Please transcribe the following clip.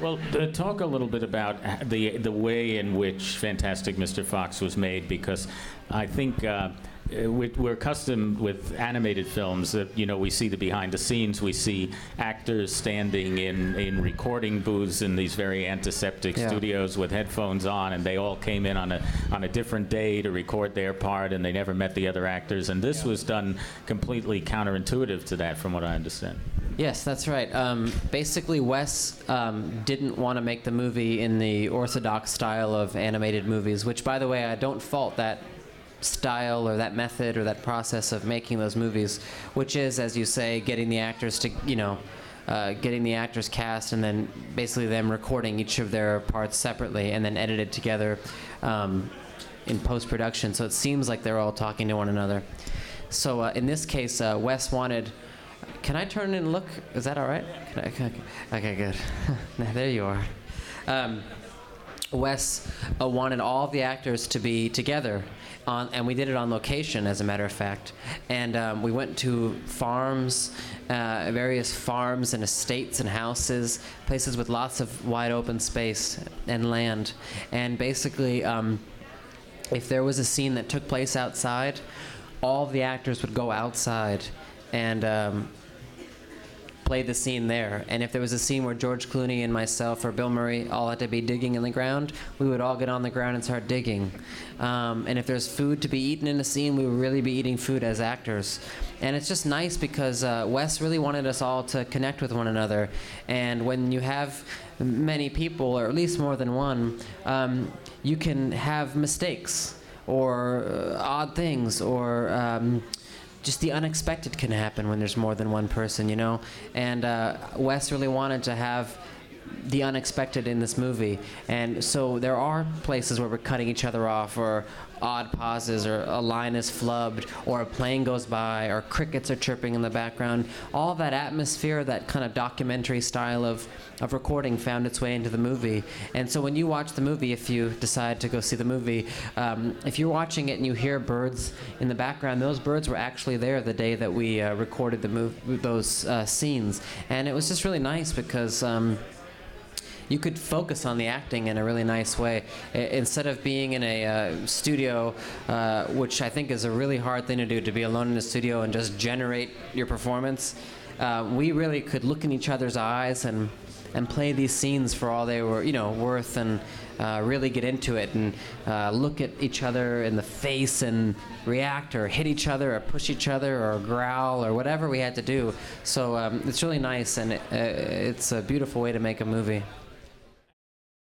Well, uh, talk a little bit about the the way in which Fantastic Mr. Fox was made, because I think uh, uh, we- we're accustomed with animated films that you know we see the behind the scenes, we see actors standing in in recording booths in these very antiseptic Yeah. studios with headphones on, and they all came in on a on a different day to record their part, and they never met the other actors, and this was done completely counterintuitive to that, from what I understand. Yes, that's right. Um, basically, Wes um, didn't want to make the movie in the orthodox style of animated movies, which, by the way, I don't fault that style or that method or that process of making those movies, which is, as you say, getting the actors to, you know, uh, getting the actors cast and then basically them recording each of their parts separately and then edited together um, in post production. So it seems like they're all talking to one another. So uh, in this case, uh, Wes wanted. Can I turn and look? Is that all right? I, can okay, good. there you are. Um, Wes uh, wanted all the actors to be together, on, and we did it on location, as a matter of fact. And um, we went to farms, uh, various farms and estates and houses, places with lots of wide open space and land. And basically, um, if there was a scene that took place outside, all the actors would go outside and um, play the scene there. And if there was a scene where George Clooney and myself or Bill Murray all had to be digging in the ground, we would all get on the ground and start digging. Um, and if there's food to be eaten in a scene, we would really be eating food as actors. And it's just nice because uh, Wes really wanted us all to connect with one another. And when you have many people, or at least more than one, um, you can have mistakes or uh, odd things or um, just the unexpected can happen when there's more than one person, you know. And uh, Wes really wanted to have the unexpected in this movie, and so there are places where we're cutting each other off, or odd pauses, or a line is flubbed, or a plane goes by, or crickets are chirping in the background. All that atmosphere, that kind of documentary style of of recording found its way into the movie. And so when you watch the movie, if you decide to go see the movie, um, if you're watching it and you hear birds in the background, those birds were actually there the day that we uh, recorded the mov- those uh, scenes. And it was just really nice because. Um, you could focus on the acting in a really nice way I- instead of being in a uh, studio, uh, which I think is a really hard thing to do to be alone in a studio and just generate your performance. Uh, we really could look in each other's eyes and and play these scenes for all they were, you know, worth, and uh, really get into it and uh, look at each other in the face and react or hit each other or push each other or growl or whatever we had to do. So um, it's really nice and it, uh, it's a beautiful way to make a movie.